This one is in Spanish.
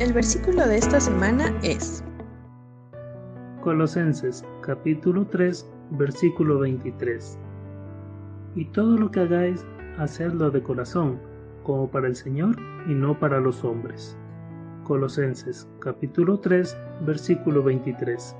El versículo de esta semana es Colosenses capítulo 3 versículo 23. Y todo lo que hagáis, hacedlo de corazón, como para el Señor y no para los hombres. Colosenses capítulo 3 versículo 23.